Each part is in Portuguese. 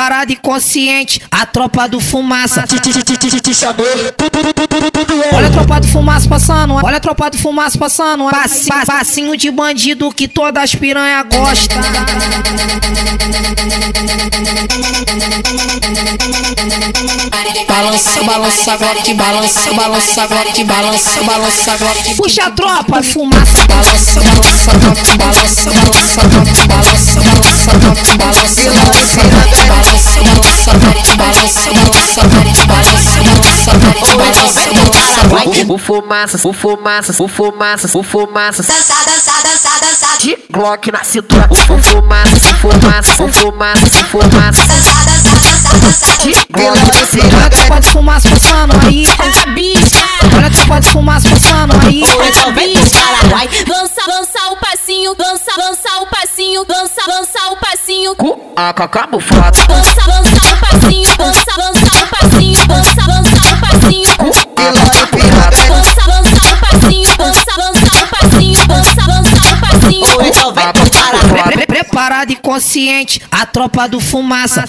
preparado e consciente, a tropa do fumaça. Olha a tropa do fumaça passando, olha a tropa do fumaça passando. Passinho, passinho de bandido que todas as piranha gostam. Balança, balança de balança, balança de balança, balança de puxa a tropa, fumaça, balança, balança, balança, balança, balança, O fumaça, o fumaça, o fumaça, o fumaça. Dança, dança, dança, dança. De Glock na cintura. O fumaça, o fumaça, o fumaça, o fumaça. Dança, dança, dança, dança. De Glock na Olha a cintura. tropa de fumaça passando aí, É a bicha, olha a tropa de fumaça passando aí. é a bicha. a cacá bufada. Lança, lança passinho, lança, lança passinho, lança, lança passinho. Com ela empinada. Lança, lança passinho, lança, lança passinho, lança, lança passinho. Ou então vai preparada. Preparado e consciente, a tropa do fumaça.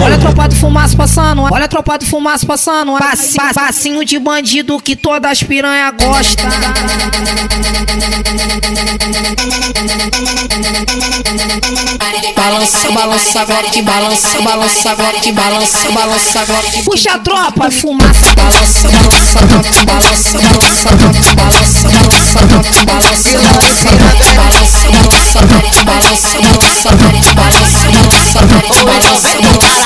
Olha a tropa do fumaça passando, olha a tropa do fumaça passando. Passinho, passinho de bandido que todas as piranhas gosta. Balança, balança agora de balança, balança agora de balança, balança agora de puxa a tropa, fumaça. Balança, balança, balança, balança, balança, balança, balança, balança, balança, balança, balança, balança, balança, balança, balança, balança, balança, balança,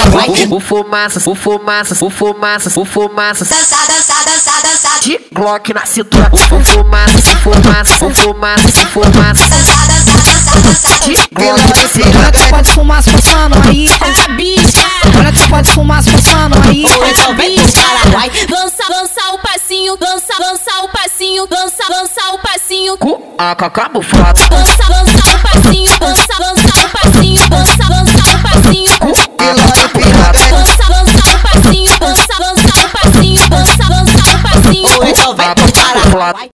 balança. O fumaça, o fumaça, o fumaça, o fumaça. Dança, dança, dança, dança. De Glock na cintura. O fumaça, o fumaça, o fumaça, o fumaça. Dança, dança, dança, dança. Olha a tropa de fumaça passando aí. É a bicha. Olha a tropa de fumaça passando aí. Hoje eu venho Paraguai. Lança, lança o passinho. Lança, lança o passinho. Lança, lança o passinho. Com a cacabo fato. Lança, lança o passinho. Lança, lança o passinho. Lança, lança o passinho. Com a cacabo Lança, o passinho. Lança, lança o passinho. Lança, lança o passinho. Hoje eu venho Paraguai.